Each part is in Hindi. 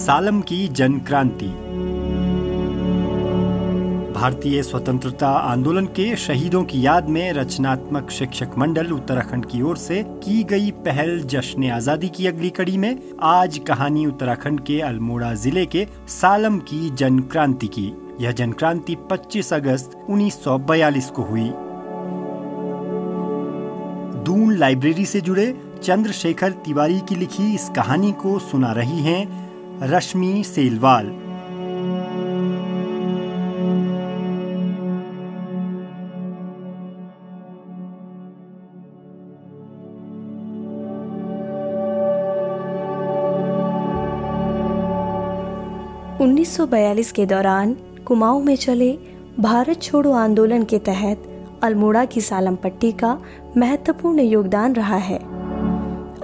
सालम की जन क्रांति। भारतीय स्वतंत्रता आंदोलन के शहीदों की याद में रचनात्मक शिक्षक मंडल उत्तराखंड की ओर से की गई पहल जश्न आज़ादी की अगली कड़ी में आज कहानी उत्तराखंड के अल्मोड़ा ज़िले के सालम की जन क्रांति की। यह जन क्रांति 25 अगस्त 1942 को हुई। दून लाइब्रेरी से जुड़े चंद्रशेखर तिवारी की लिखी इस कहानी को सुना रही हैं रश्मि सेलवाल। उन्नीस सौ बयालीस के दौरान कुमाऊं में चले भारत छोड़ो आंदोलन के तहत अल्मोड़ा की सालम पट्टी का महत्वपूर्ण योगदान रहा है।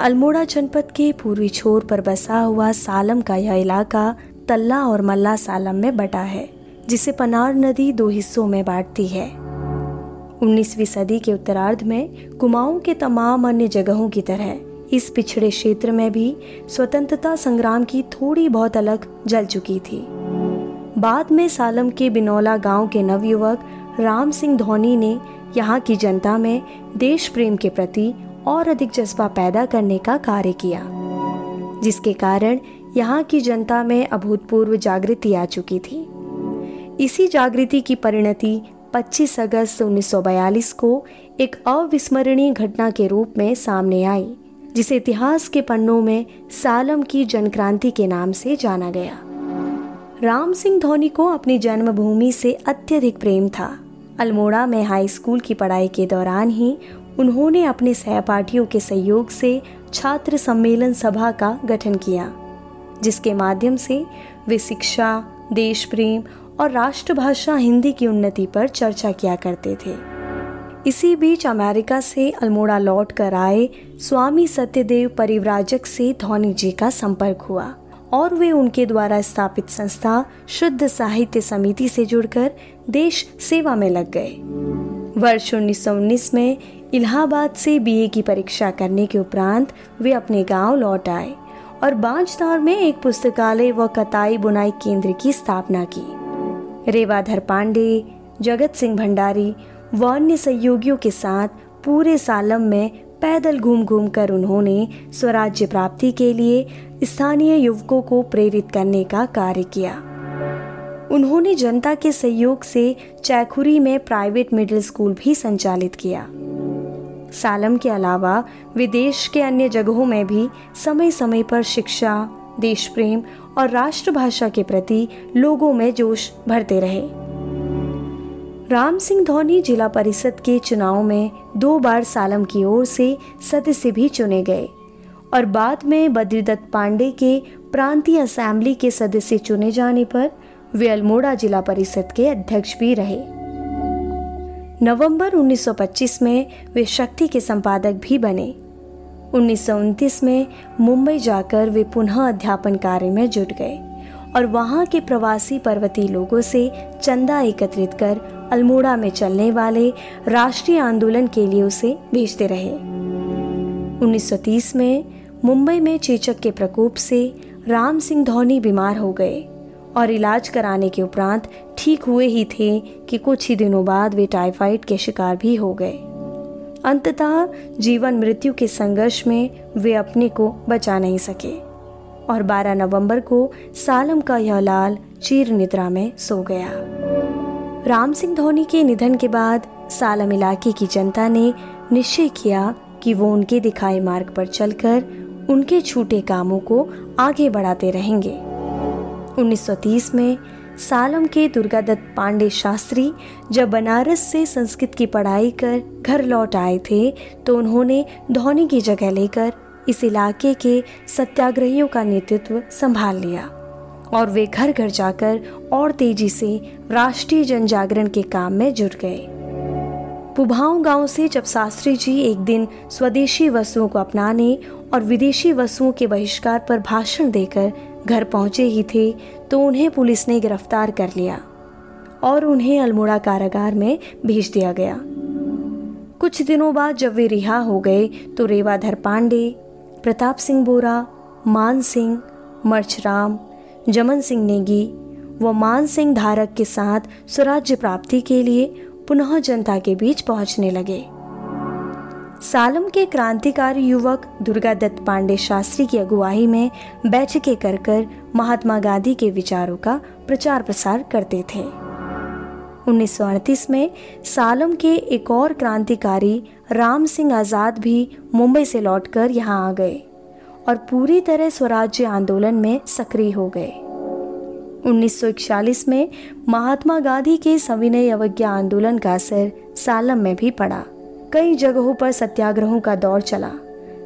अल्मोड़ा जनपद के पूर्वी छोर पर बसा हुआ सालम का यह इलाका तल्ला और मल्ला सालम में बटा है, जिसे पनार नदी दो हिस्सों में बांटती है। 19वीं सदी के उत्तरार्ध में कुमाऊं के तमाम अन्य जगहों की तरह इस पिछड़े क्षेत्र में भी स्वतंत्रता संग्राम की थोड़ी बहुत अलग जल चुकी थी। बाद में सालम के बिनौला गाँव के नवयुवक राम सिंह धोनी ने यहाँ की जनता में देश प्रेम के प्रति और अधिक जज्बा पैदा करने का कार्य किया, जिसके कारण यहाँ की जनता में अभूतपूर्व जागृति आ चुकी थी। इसी जागृति की परिणति 25 अगस्त 1942 को एक अविस्मरणीय घटना के रूप में सामने आई, जिसे इतिहास के पन्नों में सालम की जनक्रांति के नाम से जाना गया। राम सिंह धोनी को अपनी जन्मभूमि से अत्यधिक प्रेम था। अल्मोड़ा में हाई स्कूल की पढ़ाई के दौरान ही उन्होंने अपने सहपाठियों के सहयोग से छात्र सम्मेलन सभा का गठन किया, जिसके माध्यम से वे शिक्षा देश प्रेम और राष्ट्रभाषा हिंदी की उन्नति पर चर्चा किया करते थे। इसी बीच अमेरिका से अल्मोड़ा लौट कर आए स्वामी सत्यदेव परिव्राजक से धोनी जी का संपर्क हुआ और वे उनके द्वारा स्थापित संस्था शुद्ध साहित्य समिति से जुड़कर देश सेवा में लग गए। वर्ष 1919 में इलाहाबाद से बीए की परीक्षा करने के उपरांत वे अपने गाँव लौट आए और बांझदार में एक पुस्तकालय व कताई बुनाई केंद्र की स्थापना की। रेवाधर पांडे, जगत सिंह भंडारी व अन्य सहयोगियों के साथ पूरे सालम में पैदल घूम घूम कर उन्होंने स्वराज्य प्राप्ति के लिए स्थानीय युवकों को प्रेरित करने का कार्य किया। उन्होंने जनता के सहयोग से चैखुरी में प्राइवेट मिडिल स्कूल भी संचालित किया। सालम के अलावा विदेश के अन्य जगहों में भी समय समय पर शिक्षा देश प्रेम और राष्ट्रभाषा के प्रति लोगों में जोश भरते रहे। राम सिंह धोनी जिला परिषद के चुनाव में दो बार सालम की ओर से सदस्य भी चुने गए और बाद में बद्रीदत्त पांडे के प्रांतीय असेंबली के सदस्य चुने जाने पर वे अल्मोड़ा जिला परिषद के अध्यक्ष भी रहे। नवंबर 1925 में वे शक्ति के संपादक भी बने। उन्नीस में मुंबई जाकर वे पुनः अध्यापन कार्य में जुट गए और वहाँ के प्रवासी पर्वतीय लोगों से चंदा एकत्रित कर अल्मोड़ा में चलने वाले राष्ट्रीय आंदोलन के लिए उसे भेजते रहे। 1930 में मुंबई में चेचक के प्रकोप से राम सिंह धोनी बीमार हो गए। और इलाज कराने के उपरांत ठीक हुए ही थे कि कुछ ही दिनों बाद वे टाइफाइड के शिकार भी हो गए। अंततः जीवन मृत्यु के संघर्ष में वे अपने को बचा नहीं सके और 12 नवंबर को सालम का यह लाल चीर निद्रा में सो गया। राम सिंह धोनी के निधन के बाद सालम इलाके की जनता ने निश्चय किया कि वो उनके दिखाए मार्ग पर चलकर उनके छूटे कामों को आगे बढ़ाते रहेंगे। 1930 में सालम के दुर्गादत्त पांडे शास्त्री जब बनारस से संस्कृत की पढ़ाई कर घर लौट आए थे तो उन्होंने धोनी की जगह लेकर इस इलाके के सत्याग्रहियों का नेतृत्व संभाल लिया और वे घर घर जाकर और तेज़ी से राष्ट्रीय जन जागरण के काम में जुट गए। पुभाव गाँव से जब शास्त्री जी एक दिन स्वदेशी वस्तुओं को अपनाने और विदेशी वस्तुओं के बहिष्कार पर भाषण देकर घर पहुँचे ही थे तो उन्हें पुलिस ने गिरफ़्तार कर लिया और उन्हें अल्मोड़ा कारागार में भेज दिया गया। कुछ दिनों बाद जब वे रिहा हो गए तो रेवाधर पांडे, प्रताप सिंह बोरा, मान सिंह, मर्चराम, जमन सिंह नेगी व मान सिंह धारक के साथ स्वराज्य प्राप्ति के लिए पुनः जनता के बीच पहुँचने लगे। सालम के क्रांतिकारी युवक दुर्गा दत्त पांडे शास्त्री की अगुवाई में बैठकें कर कर महात्मा गांधी के विचारों का प्रचार प्रसार करते थे। 1938 में सालम के एक और क्रांतिकारी राम सिंह आज़ाद भी मुंबई से लौटकर यहाँ आ गए और पूरी तरह स्वराज्य आंदोलन में सक्रिय हो गए। 1941 में महात्मा गांधी के सविनय अवज्ञा आंदोलन का असर सालम में भी पड़ा। कई जगहों पर सत्याग्रहों का दौर चला,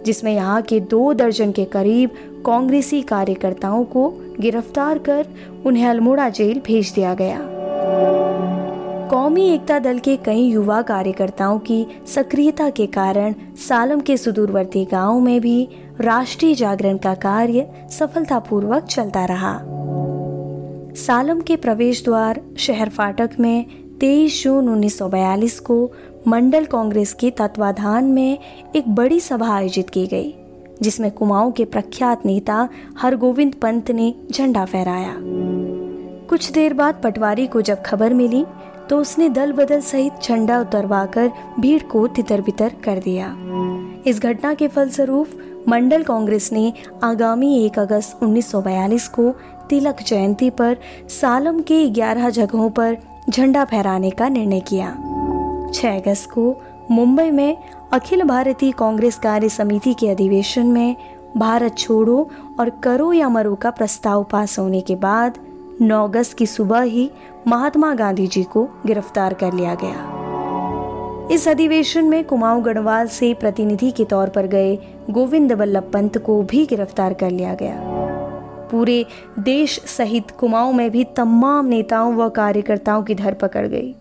जिसमें यहाँ के दो दर्जन के करीब कांग्रेसी कार्यकर्ताओं को गिरफ़्तार कर उन्हें अल्मोड़ा जेल भेज दिया गया। कौमी एकता दल के कई युवा कार्यकर्ताओं की सक्रियता के कारण सालम के सुदूरवर्ती गाँव में भी राष्ट्रीय जागरण का कार्य सफलतापूर्वक चलता रहा। सालम के प्रवेश द्वार शहर फाटक में 23 जून 1942 को मंडल कांग्रेस के तत्वाधान में एक बड़ी सभा आयोजित की गई, जिसमें कुमाऊं के प्रख्यात नेता हरगोविंद पंत ने झंडा फहराया। कुछ देर बाद पटवारी को जब खबर मिली तो उसने दल बदल सहित झंडा उतरवाकर भीड़ को तितर बितर कर दिया। इस घटना के फलस्वरूप मंडल कांग्रेस ने आगामी 1 अगस्त 1942 को तिलक जयंती पर सालम के 11 जगहों पर झंडा फहराने का निर्णय किया। 6 अगस्त को मुंबई में अखिल भारतीय कांग्रेस कार्य समिति के अधिवेशन में भारत छोड़ो और करो या मरो का प्रस्ताव पास होने के बाद 9 अगस्त की सुबह ही महात्मा गांधी जी को गिरफ़्तार कर लिया गया। इस अधिवेशन में कुमाऊं गढ़वाल से प्रतिनिधि के तौर पर गए गोविंद वल्लभ पंत को भी गिरफ़्तार कर लिया गया। पूरे देश सहित कुमाऊं में भी तमाम नेताओं व कार्यकर्ताओं की धरपकड़ गई।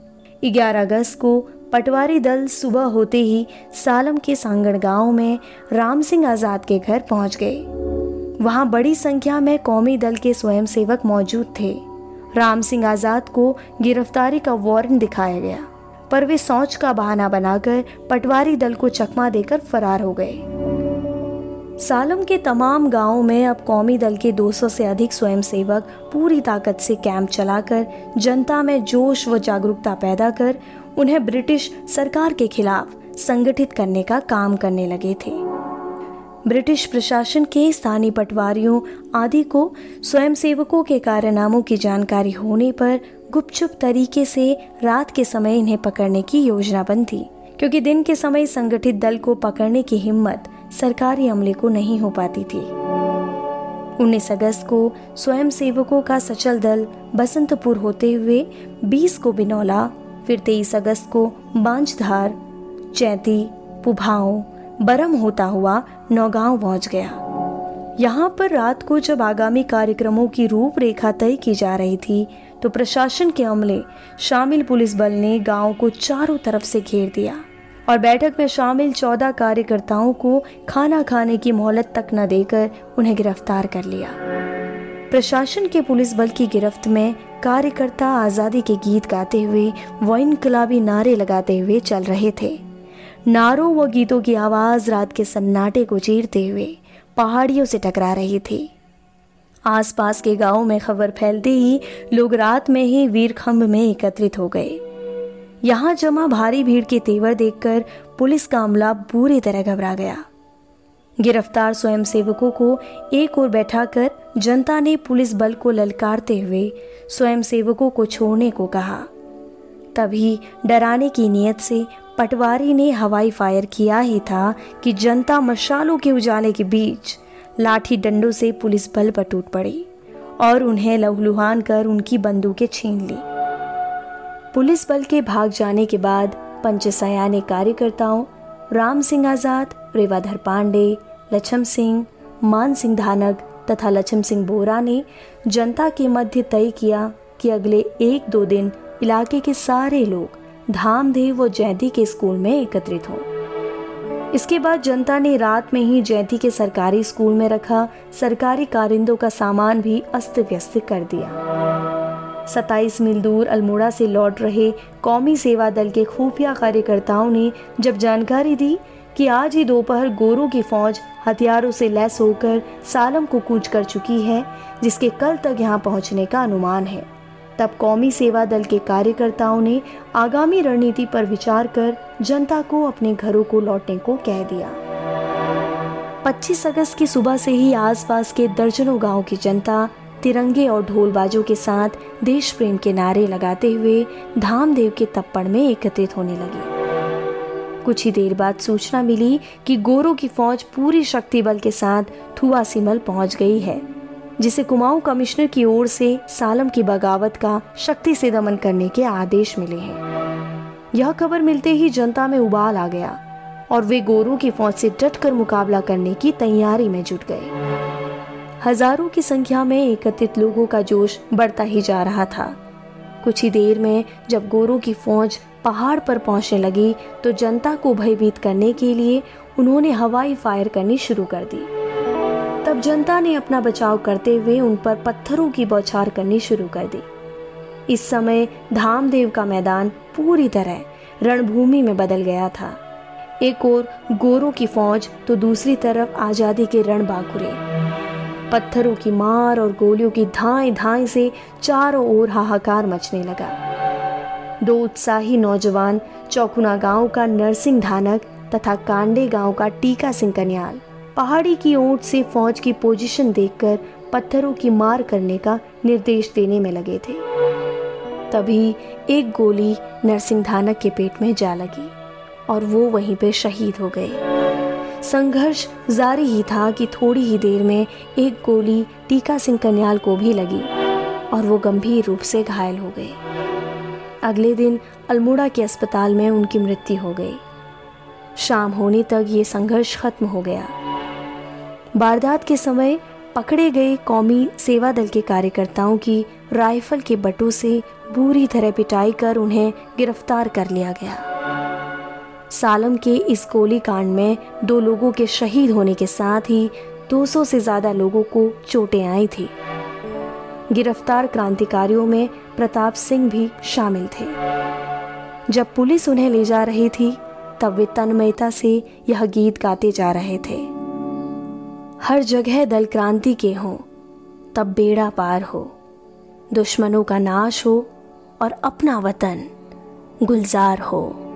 11 अगस्त को पटवारी दल सुबह होते ही सालम के सांगण गाँव में राम सिंह आज़ाद के घर पहुँच गए। वहाँ बड़ी संख्या में कौमी दल के स्वयंसेवक मौजूद थे। राम सिंह आज़ाद को गिरफ्तारी का वारंट दिखाया गया, पर वे सोच का बहाना बनाकर पटवारी दल को चकमा देकर फरार हो गए। सालम के तमाम गाँवों में अब कौमी दल के 200 से अधिक स्वयंसेवक पूरी ताकत से कैंप चलाकर, जनता में जोश व जागरूकता पैदा कर, उन्हें ब्रिटिश सरकार के खिलाफ संगठित करने का काम करने लगे थे। ब्रिटिश प्रशासन के स्थानीय पटवारियों, आदि को स्वयंसेवकों के कारनामों की जानकारी होने पर गुपचुप तरीके से रात के समय इन्हें पकड़ने की योजना बनती क्योंकि दिन के समय संगठित दल को पकड़ने की हिम्मत सरकारी अमले को नहीं हो पाती थी। 19 अगस्त को स्वयं सेवकों का सचल दल बसंतपुर होते हुए 20 को बिनौला, फिर 23 अगस्त को बांझधार, चैती पुभाओ बरम होता हुआ नौगांव पहुँच गया। यहाँ पर रात को जब आगामी कार्यक्रमों की रूपरेखा तय की जा रही थी तो प्रशासन के अमले शामिल पुलिस बल ने गाँव को चारों तरफ़ से घेर दिया। और बैठक में शामिल चौदह कार्यकर्ताओं को खाना खाने की मोहलत तक न देकर उन्हें गिरफ़्तार कर लिया। प्रशासन के पुलिस बल की गिरफ्त में कार्यकर्ता आज़ादी के गीत गाते हुए व इनकलाबी नारे लगाते हुए चल रहे थे। नारों व गीतों की आवाज़ रात के सन्नाटे को चीरते हुए पहाड़ियों से टकरा रही थी। आसपास के गाँवों में खबर फैलते ही लोग रात में ही वीरखंभ में एकत्रित हो गए। यहाँ जमा भारी भीड़ के तेवर देखकर पुलिस का अमला बुरी तरह घबरा गया। गिरफ़्तार स्वयंसेवकों को एक ओर बैठाकर जनता ने पुलिस बल को ललकारते हुए स्वयंसेवकों को छोड़ने को कहा। तभी डराने की नीयत से पटवारी ने हवाई फायर किया ही था कि जनता मशालों के उजाले के बीच लाठी डंडों से पुलिस बल पर टूट पड़ी और उन्हें लहूलुहान कर उनकी बंदूकें छीन ली। पुलिस बल के भाग जाने के बाद पंचसयाने कार्यकर्ताओं, राम सिंह आज़ाद, रेवाधर पांडे लक्ष्म सिंह, मान सिंह धानक तथा लक्ष्म सिंह बोरा ने जनता के मध्य तय किया कि अगले एक दो दिन इलाके के सारे लोग धामदेव व जयंती के स्कूल में एकत्रित हों। इसके बाद जनता ने रात में ही जयंती के सरकारी स्कूल में रखा, सरकारी कारिंदों का सामान भी अस्त व्यस्त कर दिया। सताईस मील दूर अल्मोड़ा से लौट रहे कौमी सेवा दल के खुफिया कार्यकर्ताओं ने जब जानकारी दी कि आज ही दोपहर गोरों की फौज हथियारों से लैस होकर सालम को कूच कर चुकी है, जिसके कल तक यहाँ पहुँचने का अनुमान है। तब कौमी सेवा दल के कार्यकर्ताओं ने आगामी रणनीति पर विचार कर जनता को अपने घरों को लौटने को कह दिया। 25 अगस्त की सुबह से ही आसपास के दर्जनों गाँव की जनता तिरंगे और ढोलबाजों के साथ देश प्रेम के नारे लगाते हुए धामदेव के तप्पड़ में एकत्रित होने लगे। कुछ ही देर बाद सूचना मिली कि गोरों की फौज पूरी शक्ति बल के साथ थुआ सिमल पहुँच गई है, जिसे कुमाऊं कमिश्नर की ओर से सालम की बगावत का शक्ति से दमन करने के आदेश मिले हैं। यह खबर मिलते ही जनता में उबाल आ गया और वे गोरों की फौज से डटकर मुकाबला करने की तैयारी में जुट गए। हज़ारों की संख्या में एकत्रित लोगों का जोश बढ़ता ही जा रहा था। कुछ ही देर में जब गोरों की फौज पहाड़ पर पहुँचने लगी तो जनता को भयभीत करने के लिए उन्होंने हवाई फायर करनी शुरू कर दी। तब जनता ने अपना बचाव करते हुए उन पर पत्थरों की बौछार करनी शुरू कर दी। इस समय धामदेव का मैदान पूरी तरह रणभूमि में बदल गया था। एक और गोरों की फौज तो दूसरी तरफ़ आज़ादी के रण बाकुरे पत्थरों की मार और गोलियों की धाए धाए से चारों ओर हाहाकार मचने लगा। दो उत्साही नौजवान चौकुना गाँव का नरसिंह धानक तथा कांडे गाँव का टीका सिंह कन्याल, पहाड़ी की ओट से फौज की पोजीशन देखकर पत्थरों की मार करने का निर्देश देने में लगे थे। तभी एक गोली नरसिंह धानक के पेट में जा लगी और वो वहीं पे शहीद हो गए। संघर्ष जारी ही था कि थोड़ी ही देर में एक गोली टीका सिंह कन्याल को भी लगी और वो गंभीर रूप से घायल हो गए। अगले दिन अल्मोड़ा के अस्पताल में उनकी मृत्यु हो गई। शाम होने तक ये संघर्ष खत्म हो गया। वारदात के समय पकड़े गए कौमी सेवा दल के कार्यकर्ताओं की राइफल के बटों से बुरी तरह पिटाई कर उन्हें गिरफ़्तार कर लिया गया। सालम के इस गोली कांड में दो लोगों के शहीद होने के साथ ही 200 से ज़्यादा लोगों को चोटें आई थी। गिरफ़्तार क्रांतिकारियों में प्रताप सिंह भी शामिल थे। जब पुलिस उन्हें ले जा रही थी, तब वे तन्मयता से यह गीत गाते जा रहे थे। हर जगह दल क्रांति के हों, तब बेड़ा पार हो। दुश्मनों का नाश हो और अपना वतन गुलजार हो।